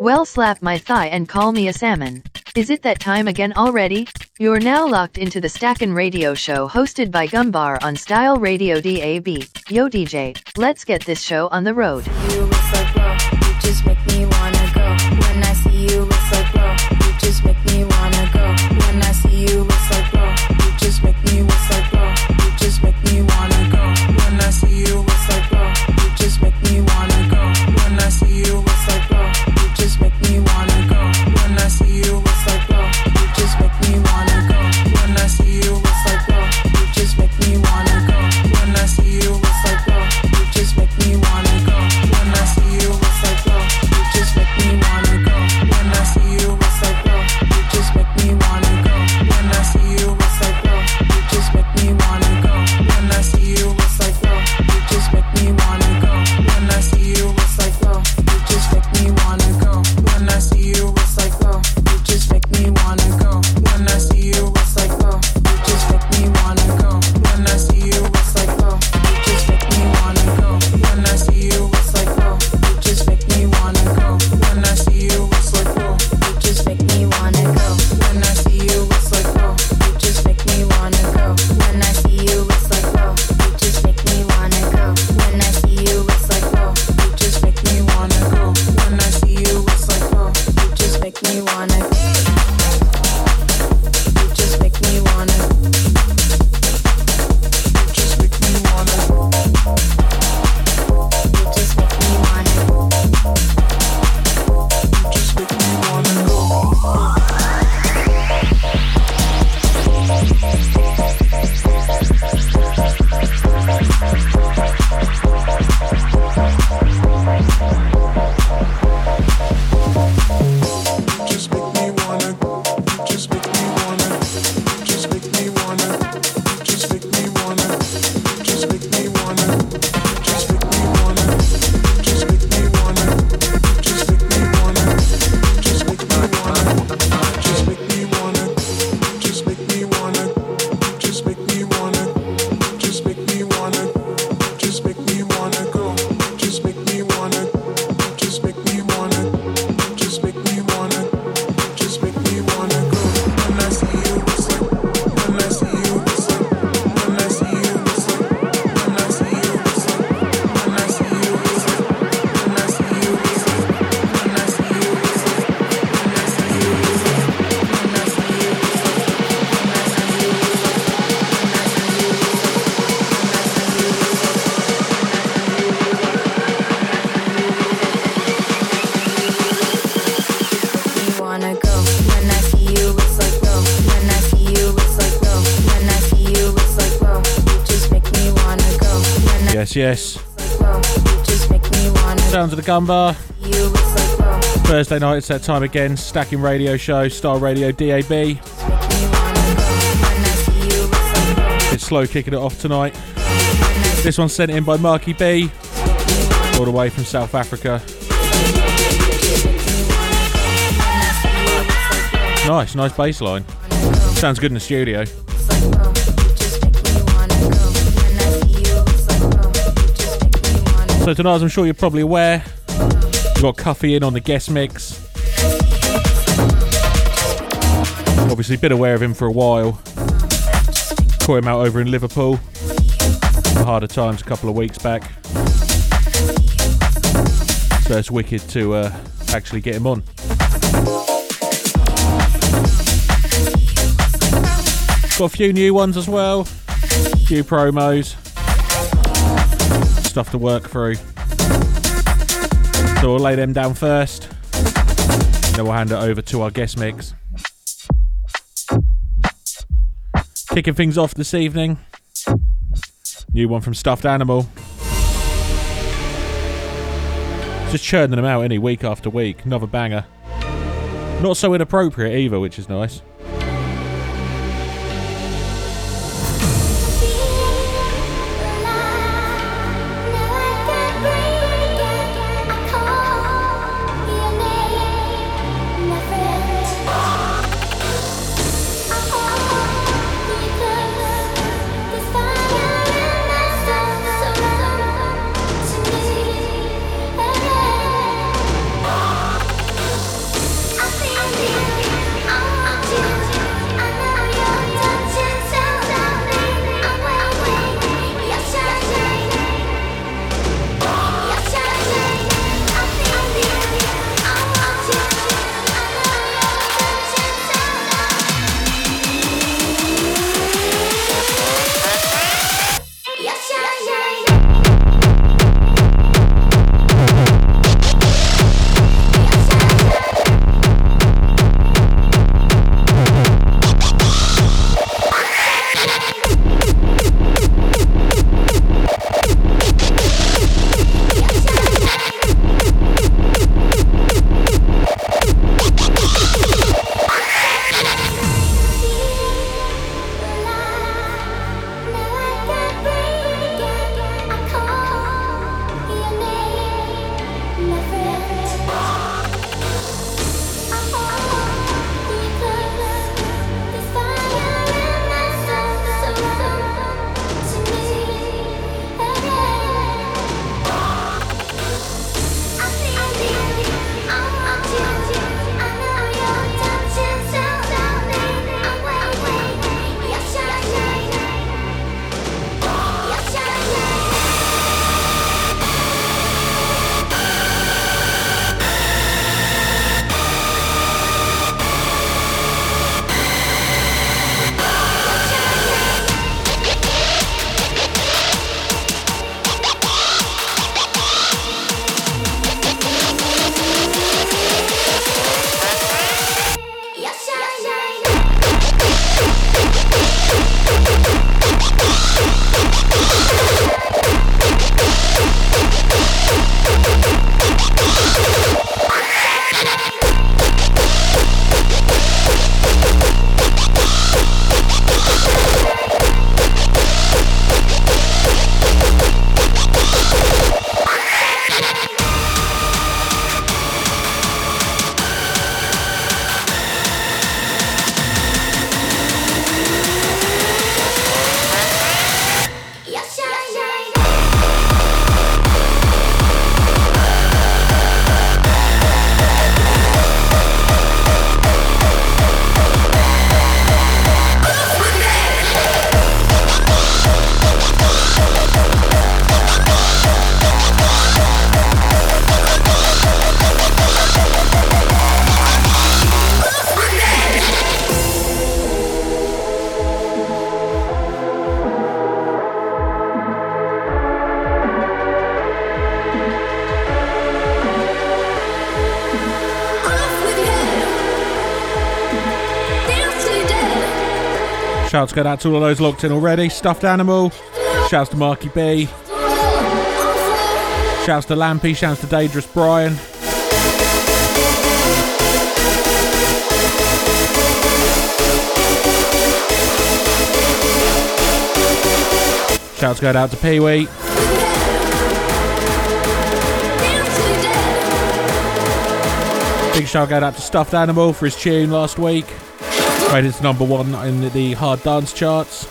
Well, slap my thigh and call me a salmon. Is it that time again already? You're now locked into the Stackin' Radio Show hosted by Gumbar on Style Radio DAB. Yo, DJ, let's get this show on the road. You look so you just make me wanna go. When I see you, It's that time again. Stacking Radio Show, Star Radio DAB. It's slow kicking it off tonight. This one's sent in by Marky B, all the way from South Africa. Nice, nice bass line. Sounds good in the studio. So tonight, as I'm sure you're probably aware, we've got Cuffy in on the guest mix. Obviously, been aware of him for a while. Caught him out over in Liverpool. Harder times a couple of weeks back. So it's wicked to uh, actually get him on. Got a few new ones as well. A few promos. Stuff to work through. So we'll lay them down first. Then we'll hand it over to our guest mix. Kicking things off this evening. New one from Stuffed Animal. Just churning them out any week after week. Another banger. Not so inappropriate either, which is nice. Shouts go out to all of those locked in already. Stuffed Animal. Shouts to Marky B. Shouts to Lampy. Shouts to Dangerous Brian. Shouts go out to Pee Wee. Big shout out to Stuffed Animal for his tune last week. Made it to number one in the hard dance charts.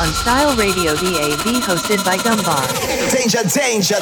On Style Radio DAB hosted by Gumbar. Danger, danger.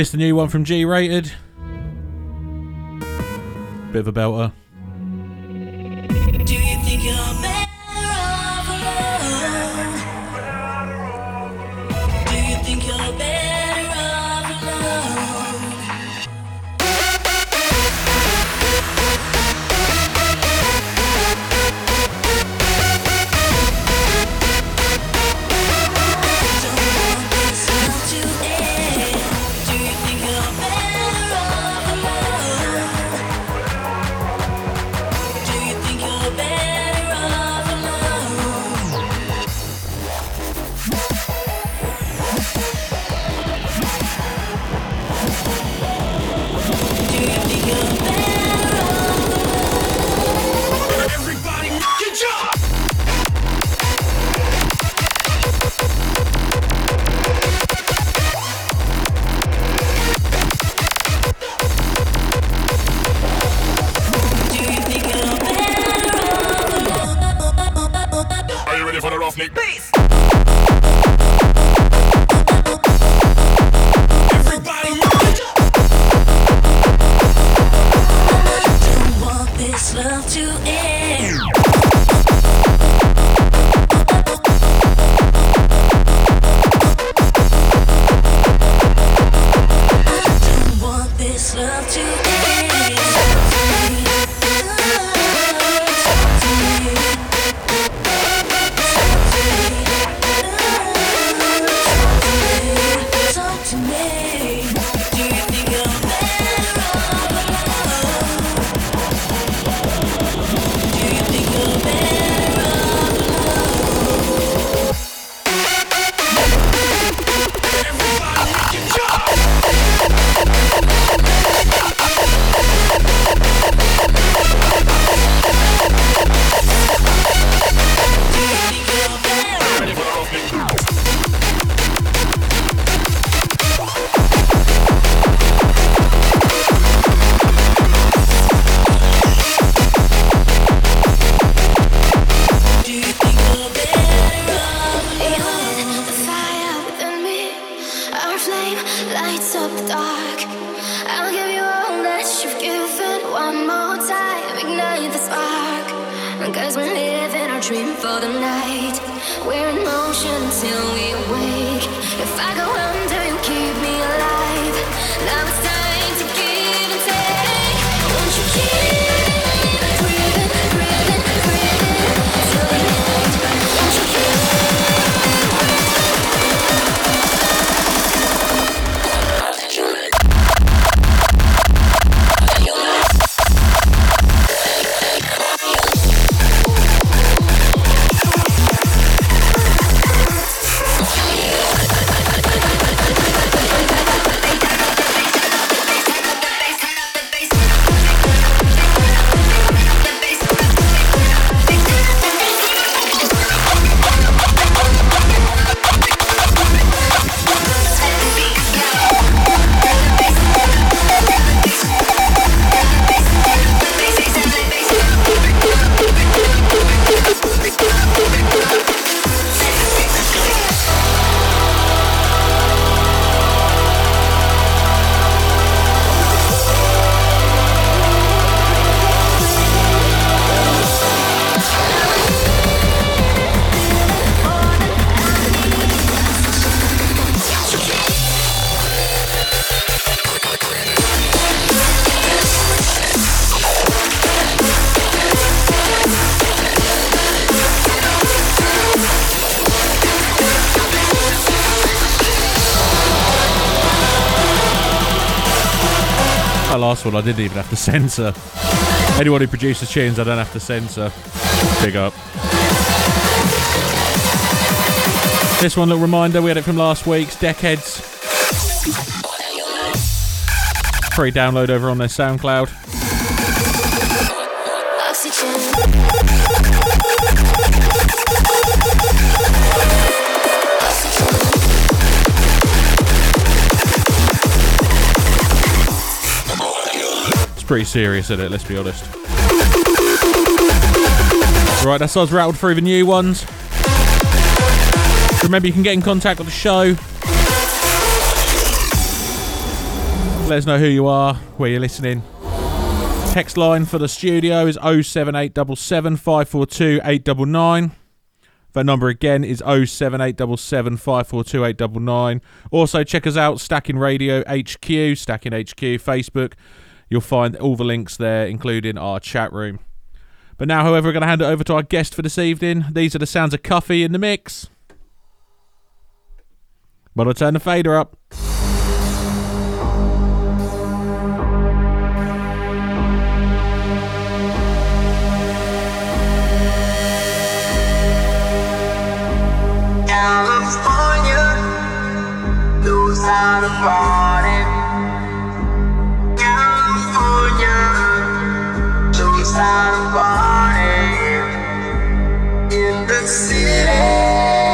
this the new one from G Rated? Bit of a belter. one I didn't even have to censor. Anyone who produces tunes, I don't have to censor. Big up. This one, little reminder, we had it from last week's Deckheads. Free download over on their SoundCloud. pretty serious at it, let's be honest. Right, that's us rattled through the new ones. Remember, you can get in contact with the show. Let us know who you are, where you're listening. Text line for the studio is 07877 542 That number again is 07877 542 Also, check us out, Stacking Radio HQ, Stacking HQ, Facebook. You'll find all the links there, including our chat room. But now, however, we're going to hand it over to our guest for this evening. These are the sounds of Cuffy in the mix. But I'll turn the fader up. California. To. In the city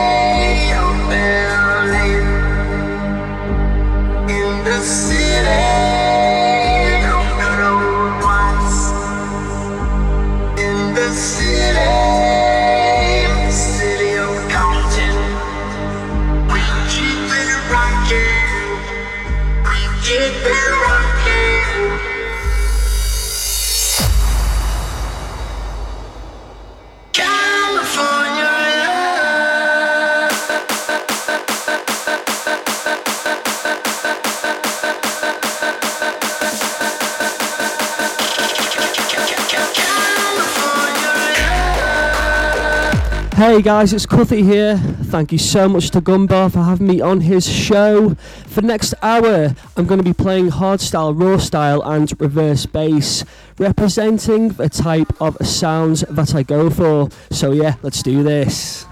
Hey guys, it's Cuffy here. Thank you so much to Gumbar for having me on his show. For the next hour, I'm going to be playing hardstyle, raw style, and reverse bass, representing the type of sounds that I go for. So, yeah, let's do this.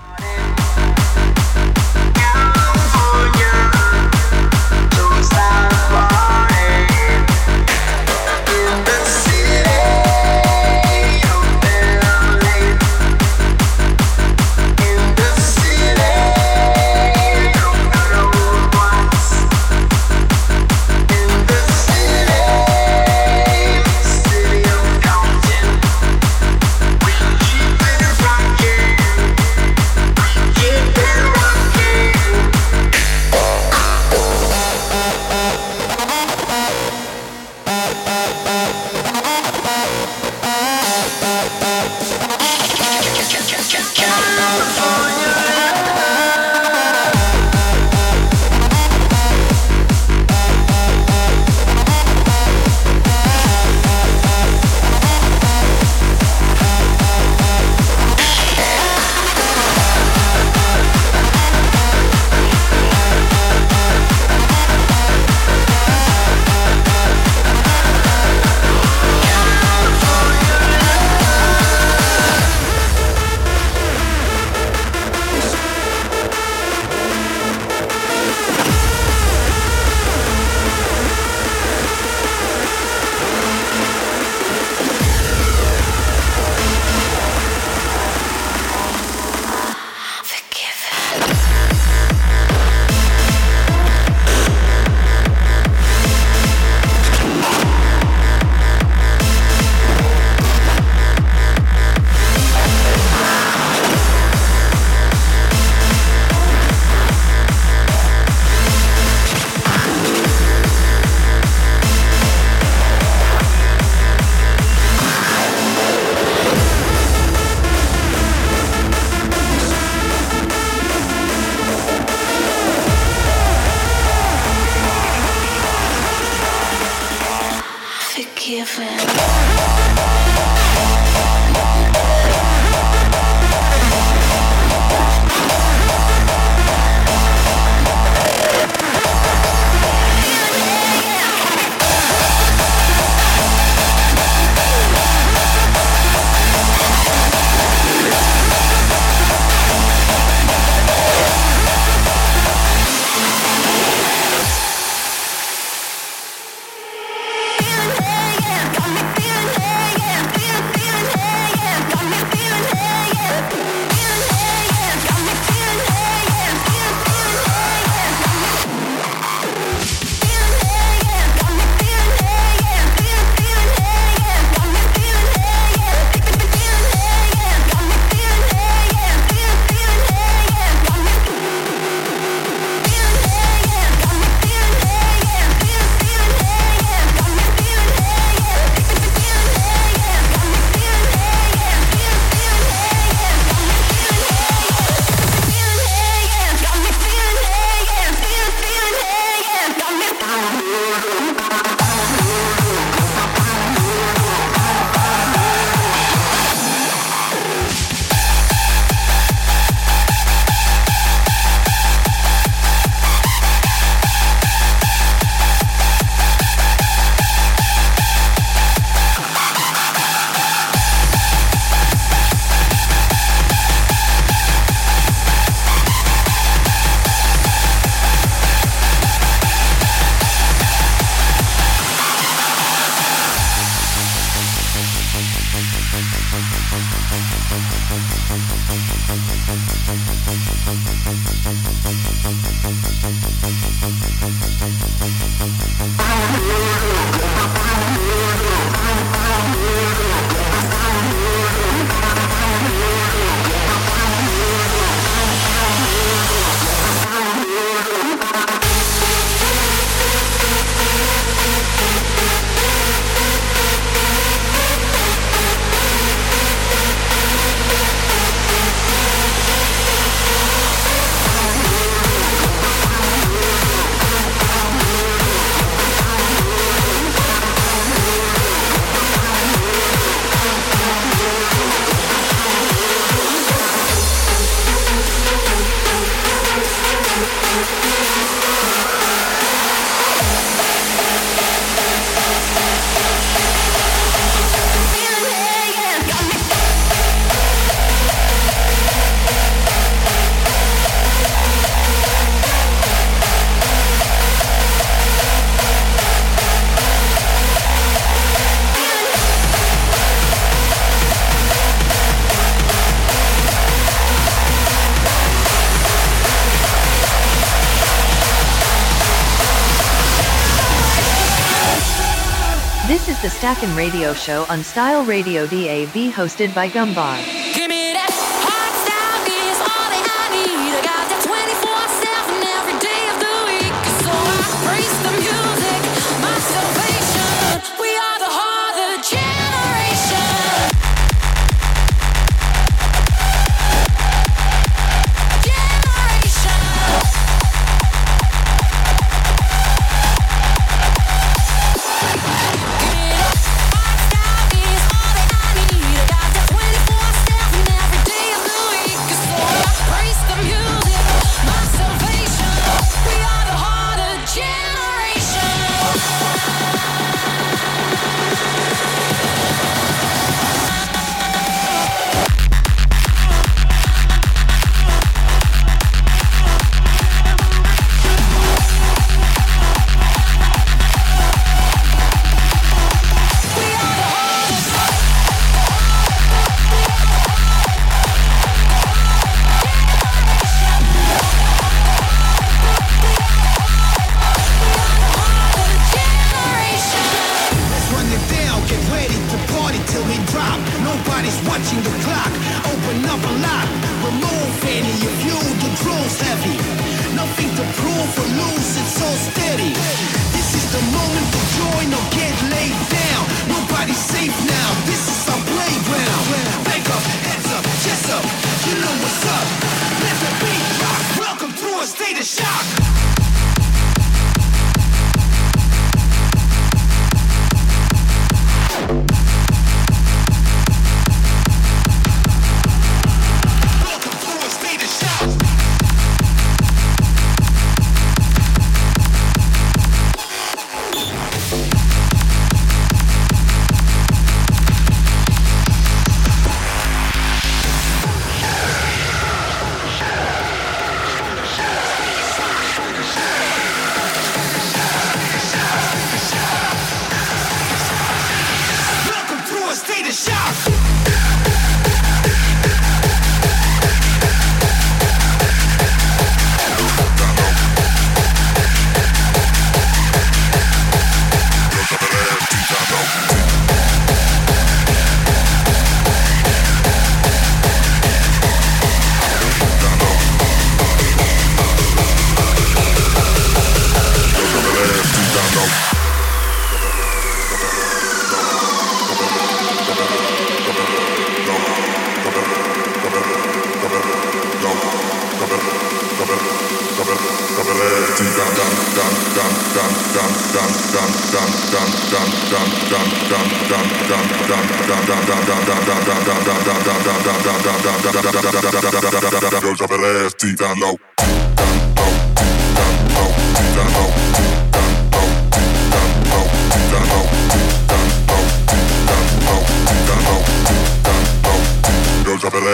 Stacken radio show on Style Radio DAB hosted by Gumbar.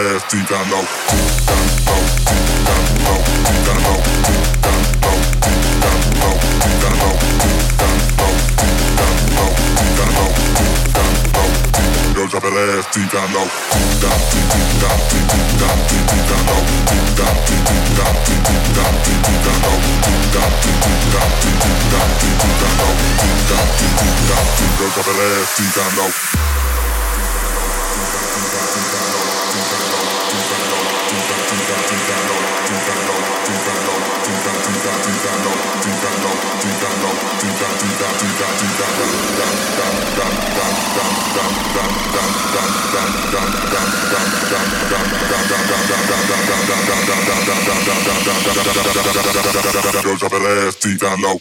left, deep down low, deep down low, deep down low, deep down low, deep down low, deep down low, deep down low, deep down low, deep down low, deep down low, deep down low, deep yo drop it left, deep down low, deep down, deep deep down, deep deep down, deep deep down low, deep down, deep deep down, deep deep down, deep deep down low, deep down, deep deep down, deep deep down, deep deep down low, deep down, deep deep down, deep yo drop it left, deep down low. Yo ya veré, si tan low.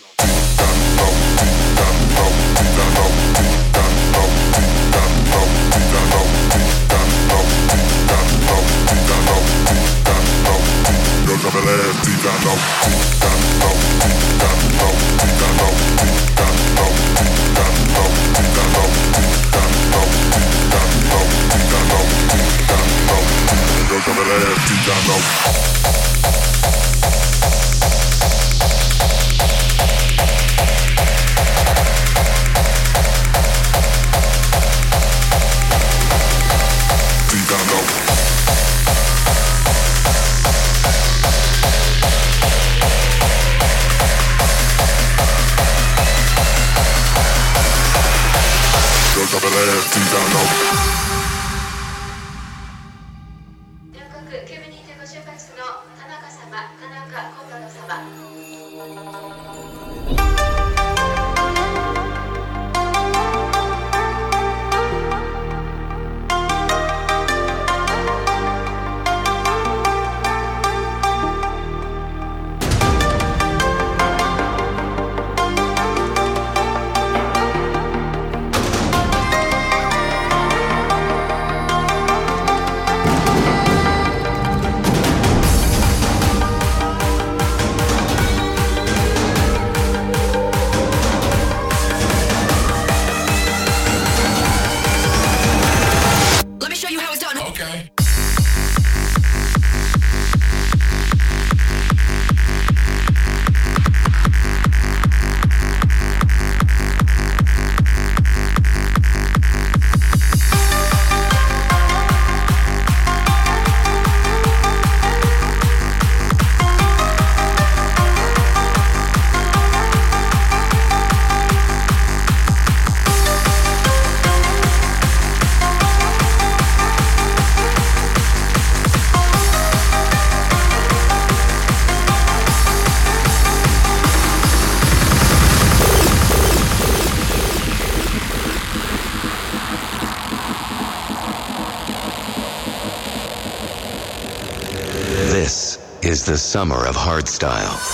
Summer of hardstyle.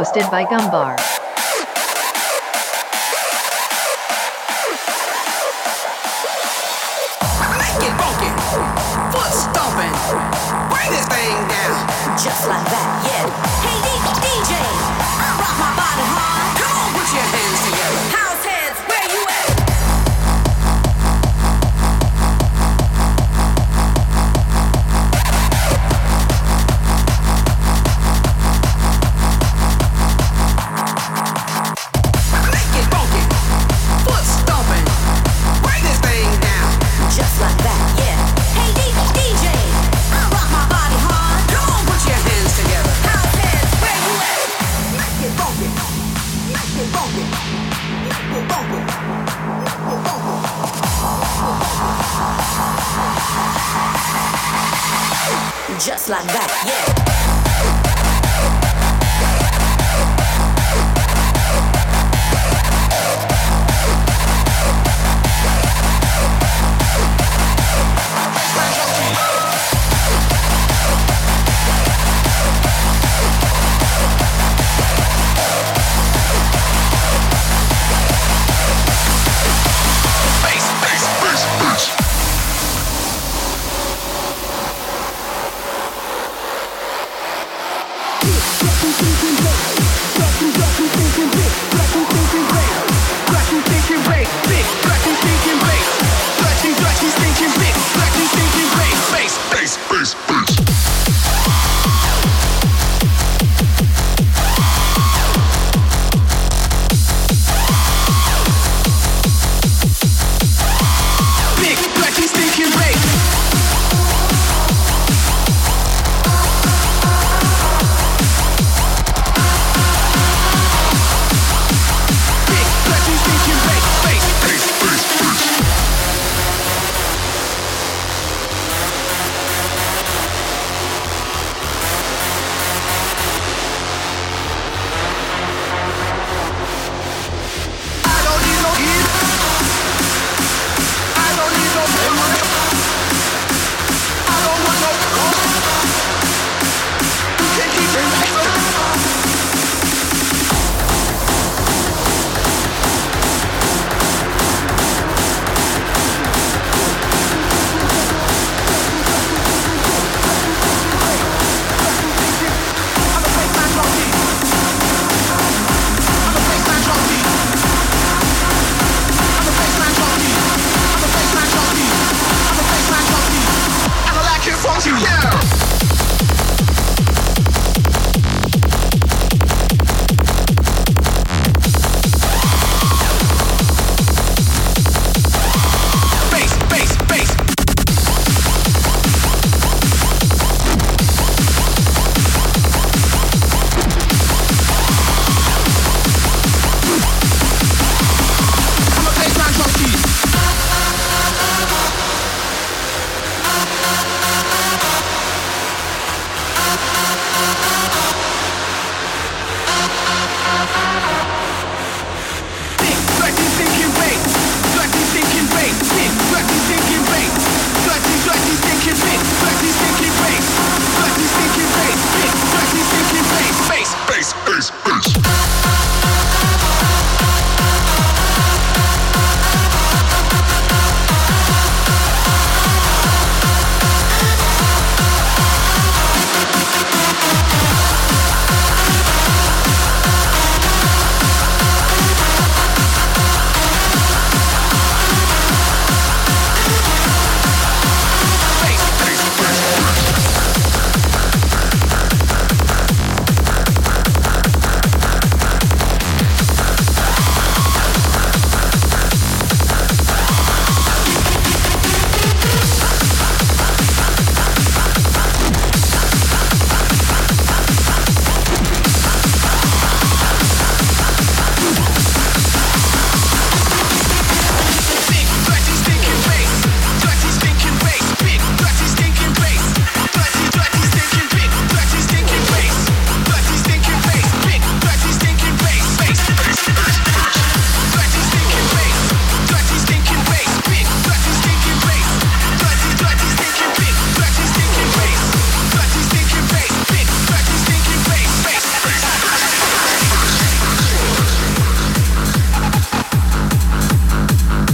Hosted by Gumbar.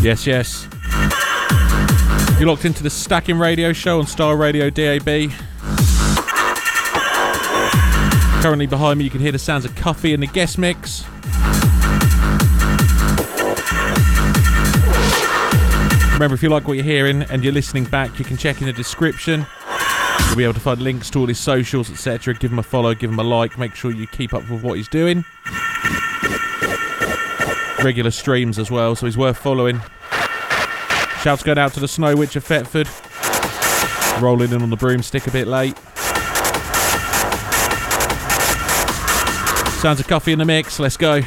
Yes, yes. You're locked into the Stacking Radio Show on Star Radio DAB. Currently behind me, you can hear the sounds of Cuffy in the guest mix. Remember, if you like what you're hearing and you're listening back, you can check in the description. You'll be able to find links to all his socials, etc. Give him a follow, give him a like. Make sure you keep up with what he's doing. Regular streams as well, so he's worth following. Shouts going out to the Snow Witch of Thetford. Rolling in on the broomstick a bit late. Sounds of Cuffy in the mix. Let's go.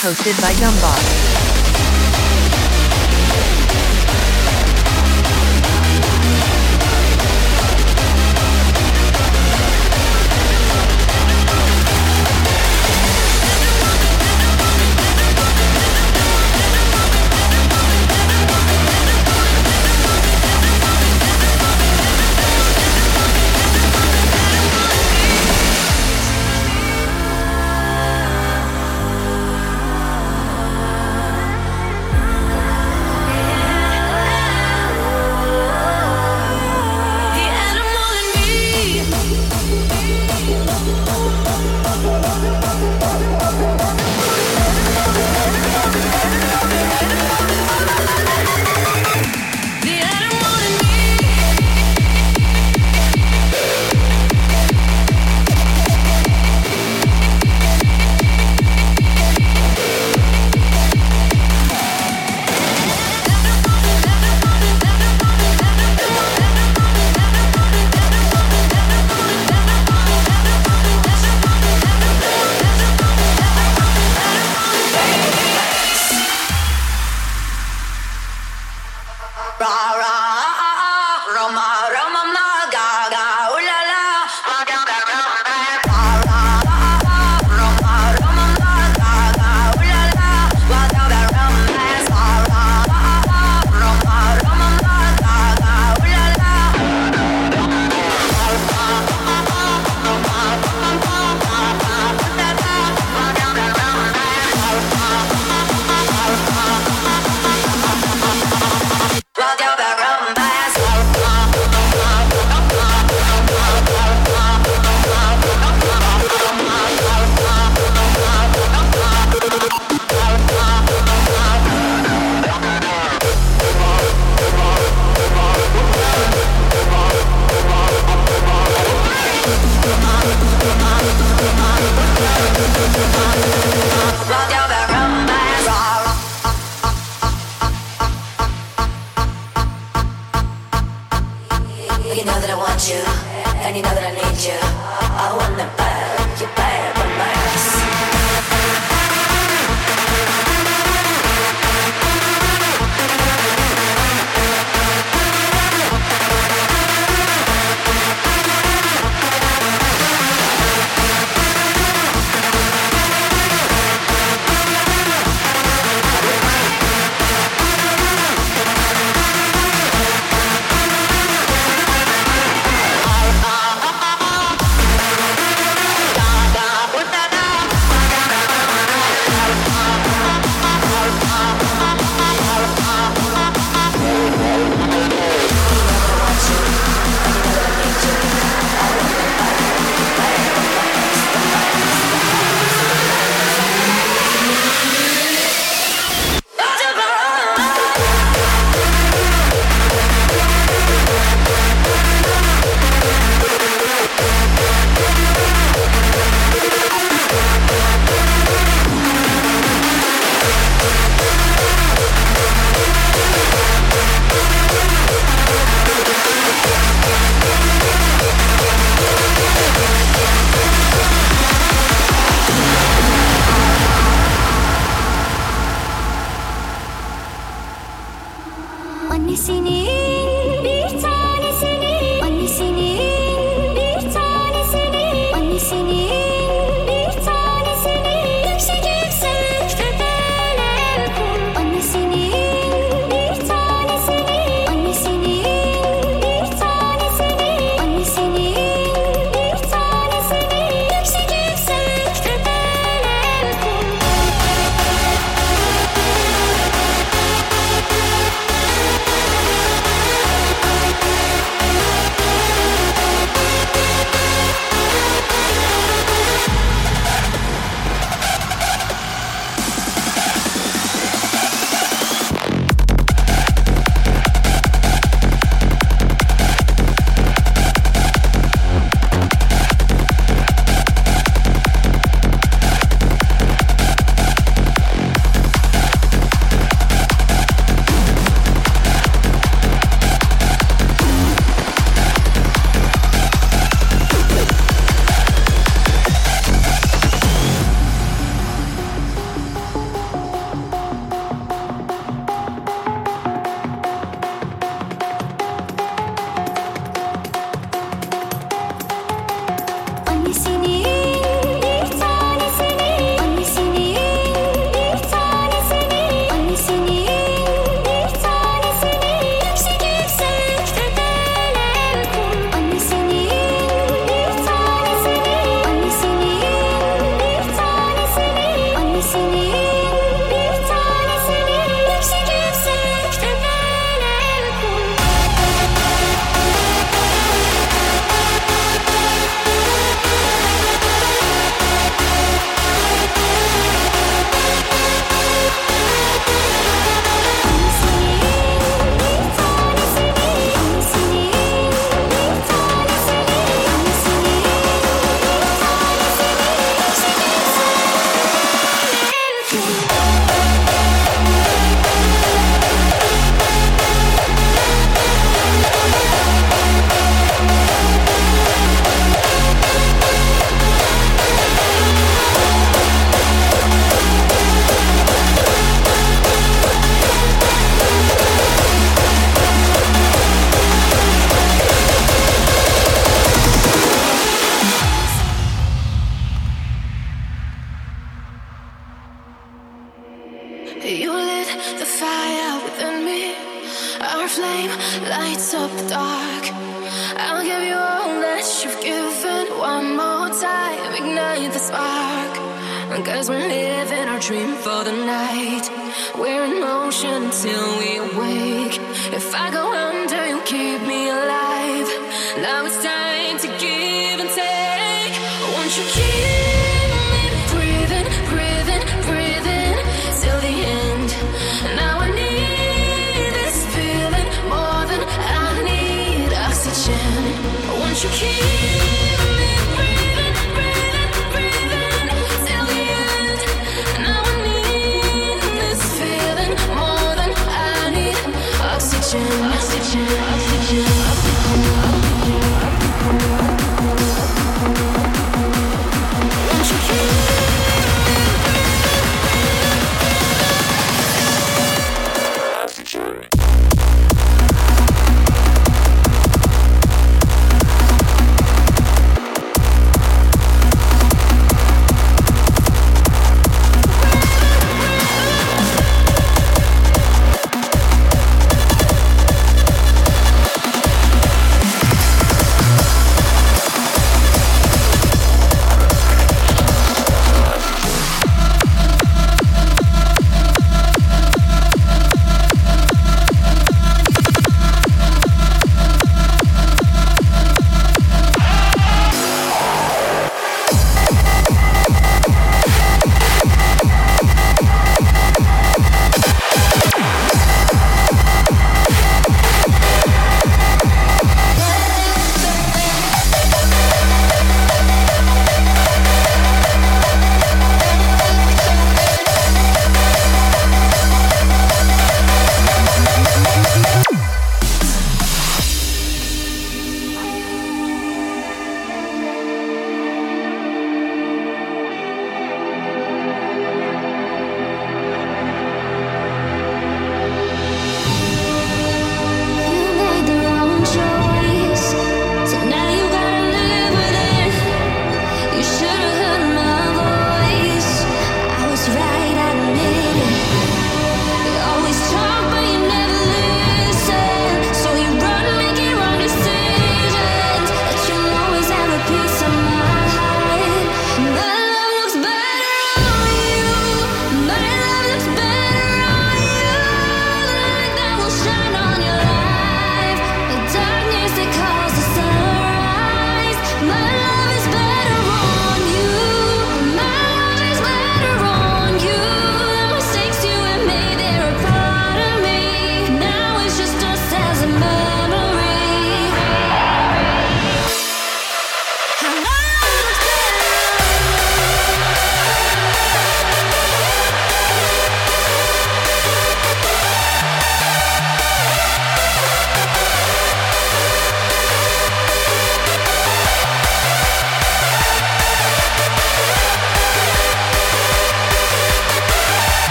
Hosted by.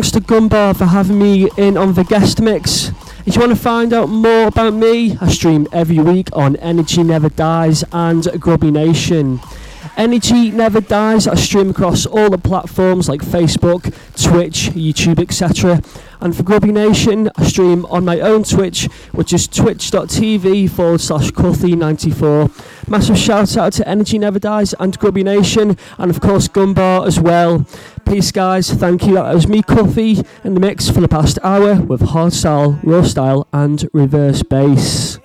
thanks to Gumbar for having me in on the guest mix. If you want to find out more about me, I stream every week on Energy Never Dies and Grubby Nation. Energy Never Dies. I stream across all the platforms like Facebook, Twitch, YouTube, etc. And for Grubby Nation, I stream on my own Twitch, which is twitch.tv forward slash Cuffy94. Massive shout out to Energy Never Dies and Grubby Nation, and of course Gumbar as well. Peace, guys. Thank you. That was me, Cuffy, in the mix for the past hour with hardstyle, raw style, and reverse bass.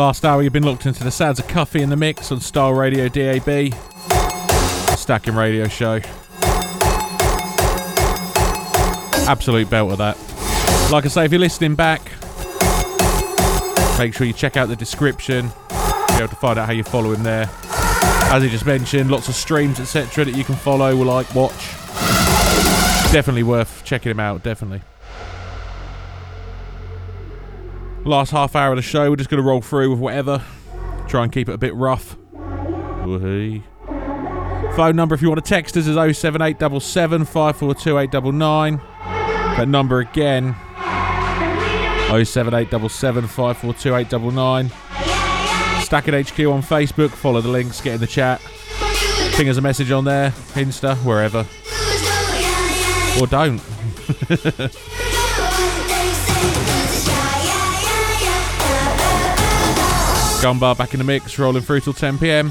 Last hour, you've been looked into the sounds of Cuffy in the mix on Style Radio DAB, Stacking Radio Show. Absolute belt of that. Like I say, if you're listening back, make sure you check out the description. Be able to find out how you follow him there. As he just mentioned, lots of streams, etc., that you can follow, like, watch. Definitely worth checking him out. Definitely. Last half hour of the show, we're just going to roll through with whatever. Try and keep it a bit rough. Woohoo. Phone number if you want to text us is 07877 542 899. That number again 07877 542 899. Stacking HQ on Facebook. Follow the links, get in the chat. Ping us a message on there, Insta, wherever. Or don't. Gumbar back in the mix, rolling through till 10 pm.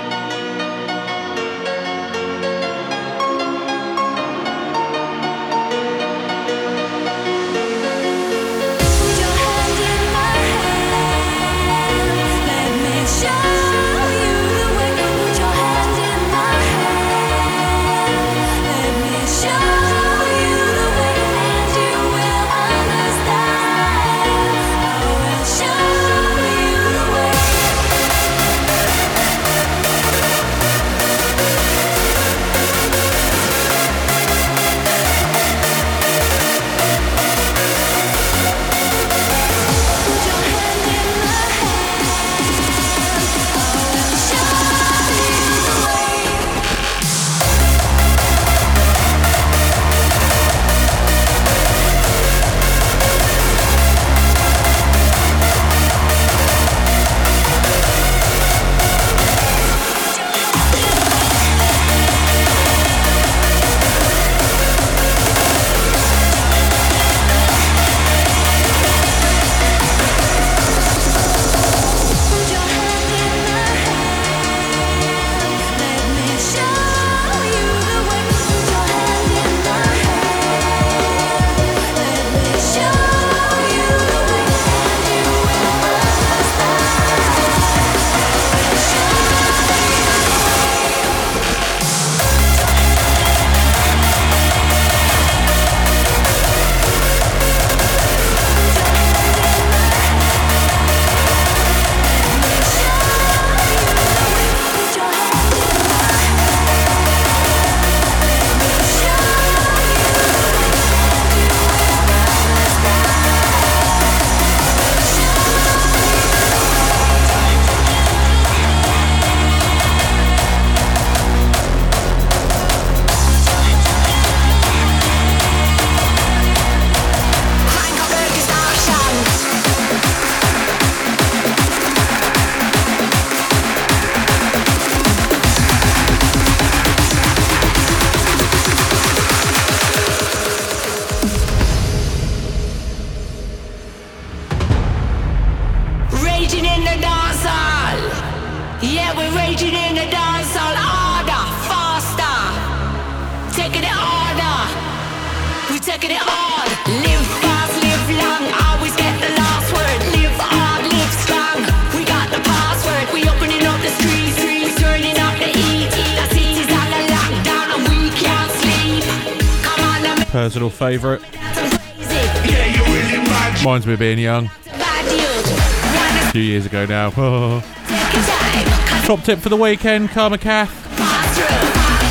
Reminds me of being young. A few years ago now. Top tip for the weekend, Karma Cath.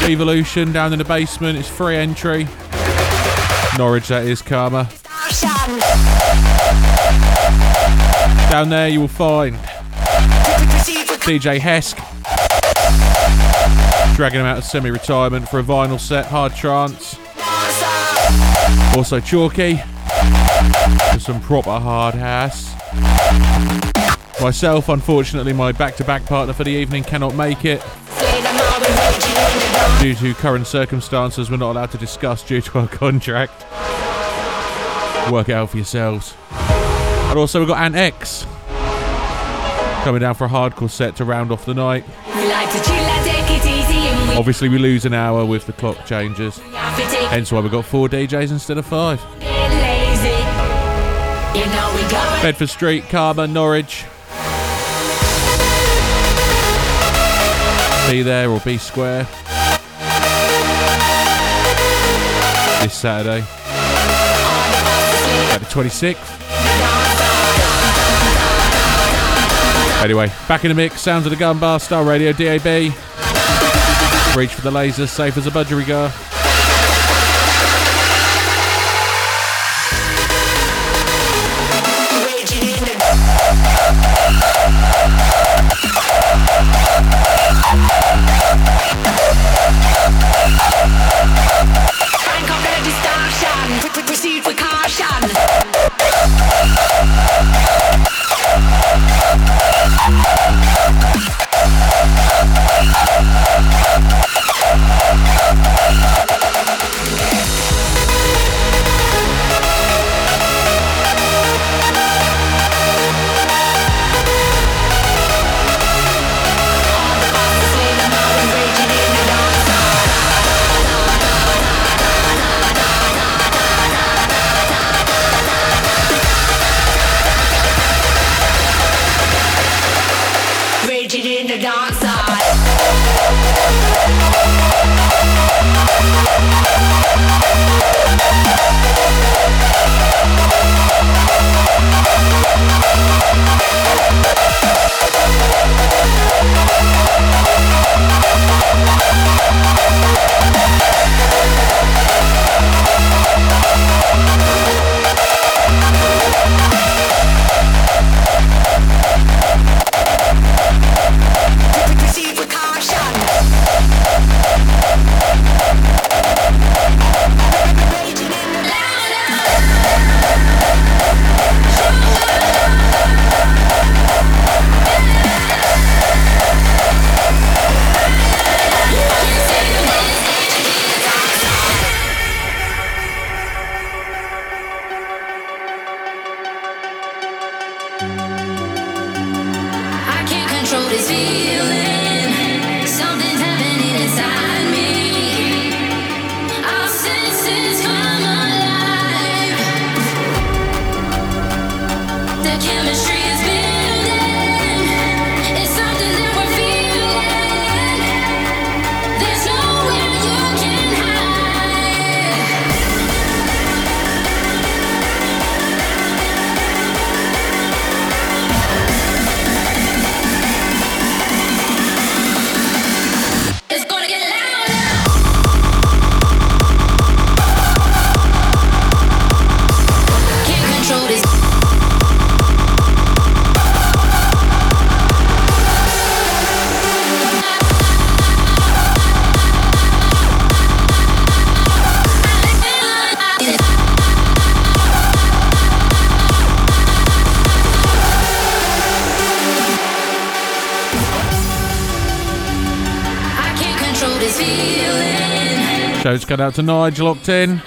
Evolution down in the basement. It's free entry. Norwich, that is Karma. Down there you will find DJ Hesk. Dragging him out of semi retirement for a vinyl set, Hard Trance. Also Chalky. Some proper hard house. Myself, unfortunately, my back to back partner for the evening cannot make it. Due to current circumstances, we're not allowed to discuss due to our contract. Work it out for yourselves. And also, we've got Ant X coming down for a hardcore set to round off the night. Obviously, we lose an hour with the clock changes. Hence why we've got four DJs instead of five. Bedford Street, Karma, Norwich. Be there or be square. This Saturday. At the 26th. Anyway, back in the mix, sounds of the Gumbar, Star Radio DAB. Reach for the lasers, safe as a budgerigar. Shouts going out to Nigel locked in.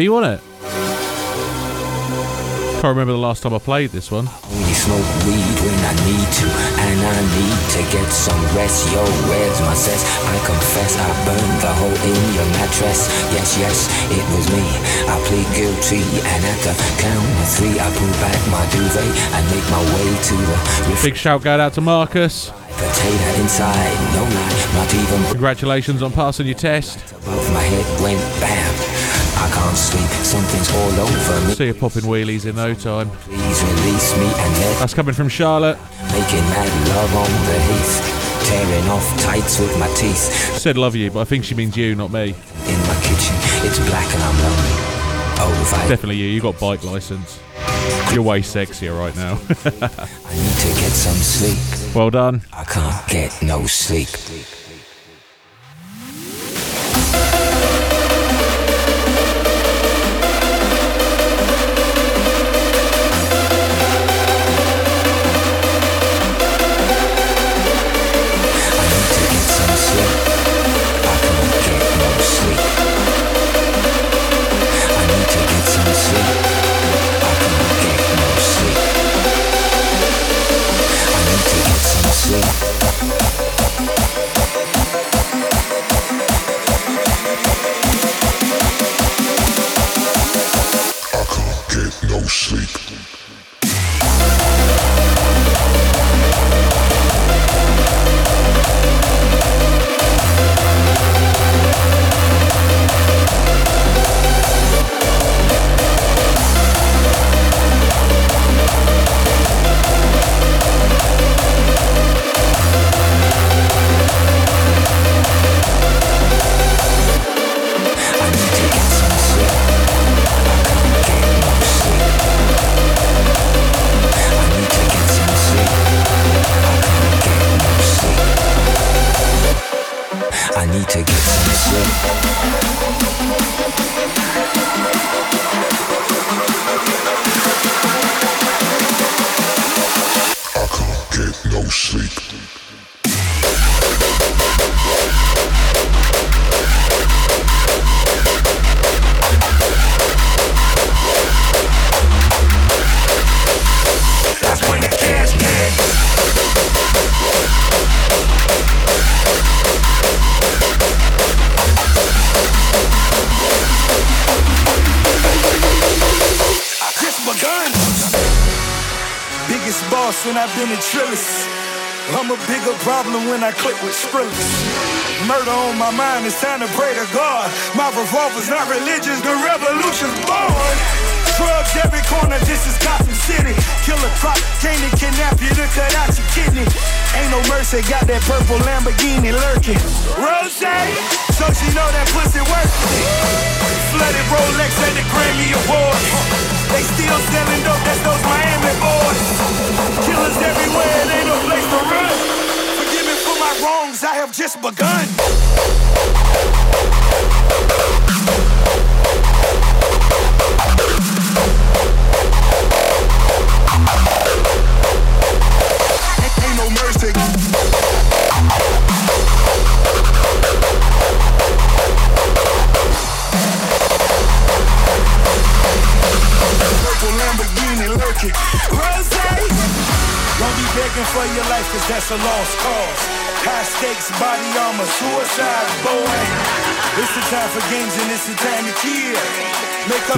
Heavy, wasn't it? Can't remember the last time I played this one. Only smoke weed when I need to, and I need to get some rest. Yo, where's my sense? I confess I burned the hole in your mattress. Yes, yes, it was me. I plead guilty, and at the count of three, I pull back my duvet and make my way to the Big shout going out to Marcus. potato inside. No lie, not even Congratulations on passing your test. above my head went bam. I can't sleep, something's all over me. See you popping wheelies in no time. Please release me and let That's coming from Charlotte. making mad love on the heath. Tearing off tights with my teeth. Said love you, but I think she means you, not me. In my kitchen, it's black and I'm lonely. Oh, Definitely you. You got bike license. You're way sexier right now. I need to get some sleep. well done. I can't get no sleep.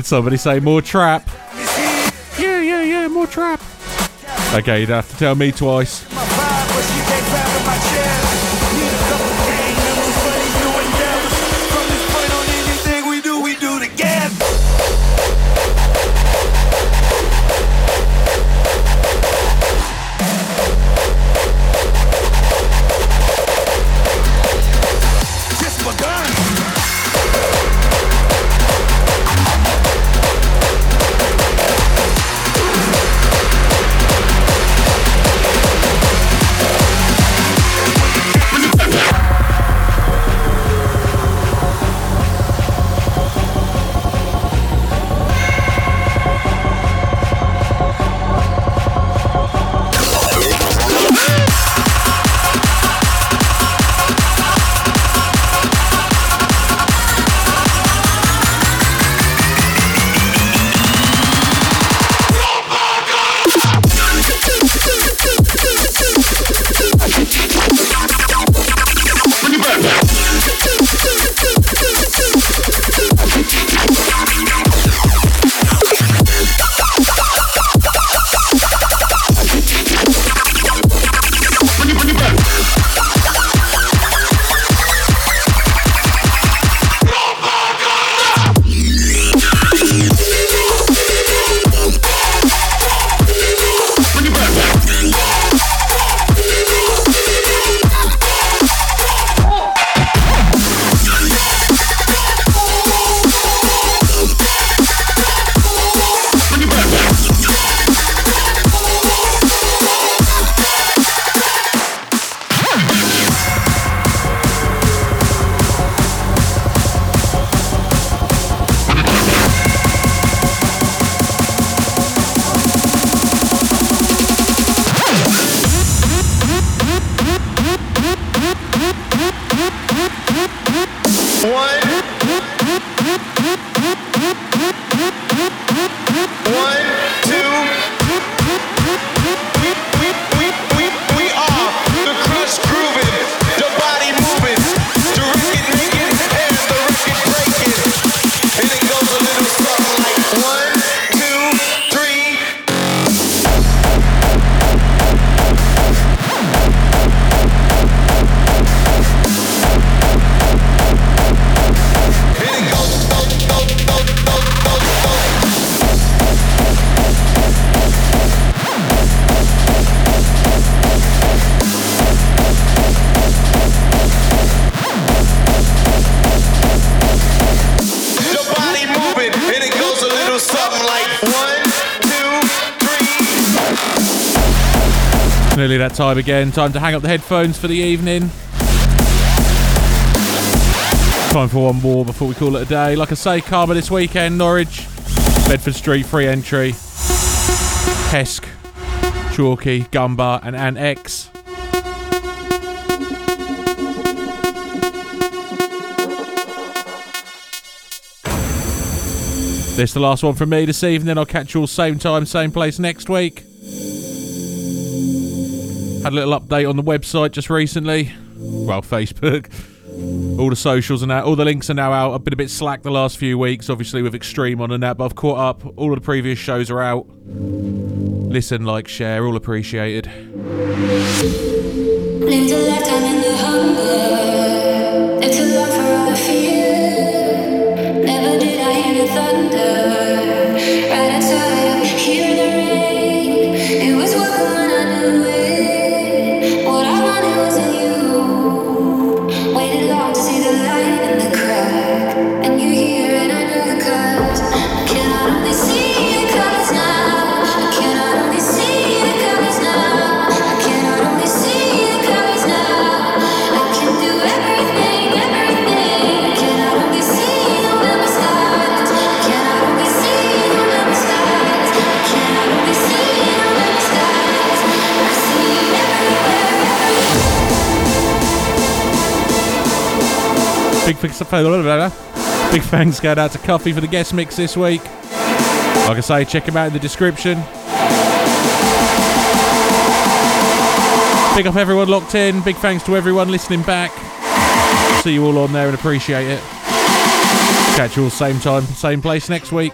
Did somebody say more trap? Yeah, yeah, yeah, more trap. Okay, you'd have to tell me twice. That time again. Time to hang up the headphones for the evening. Time for one more before we call it a day. Like I say, Karma this weekend, Norwich, Bedford Street, free entry. Hesk, Chalky, Gumbar, and Ant X. This is the last one from me this evening. I'll catch you all same time, same place next week. Had a little update on the website just recently. Well, Facebook. All the socials and that. All the links are now out. I've been a bit slack the last few weeks, obviously with Extreme on and that, but I've caught up. All of the previous shows are out. Listen, like, share, all appreciated. Big thanks, going out to Cuffy for the guest mix this week. Like I say, check him out in the description. Big up everyone locked in. Big thanks to everyone listening back. See you all on there and appreciate it. Catch you all same time, same place next week.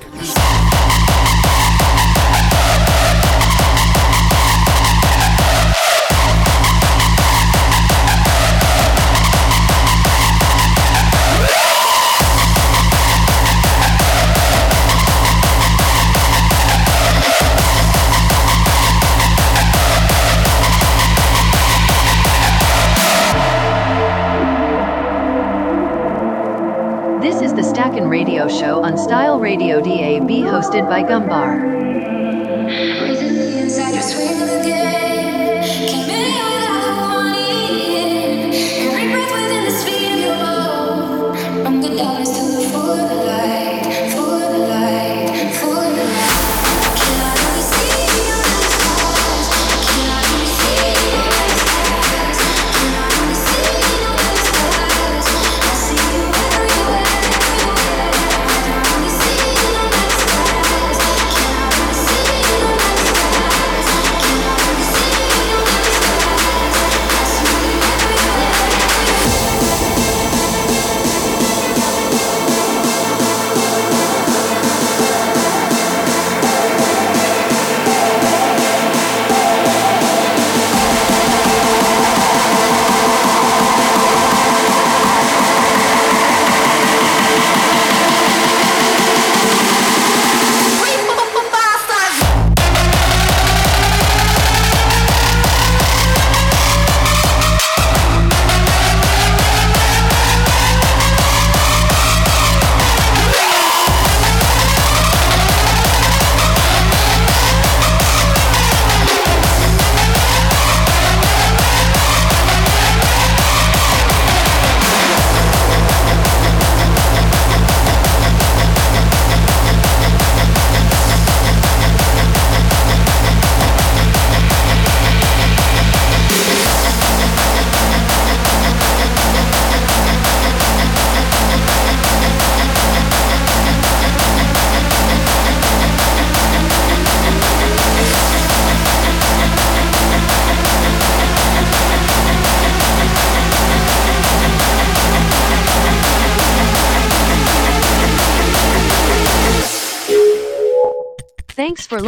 By Gumbar.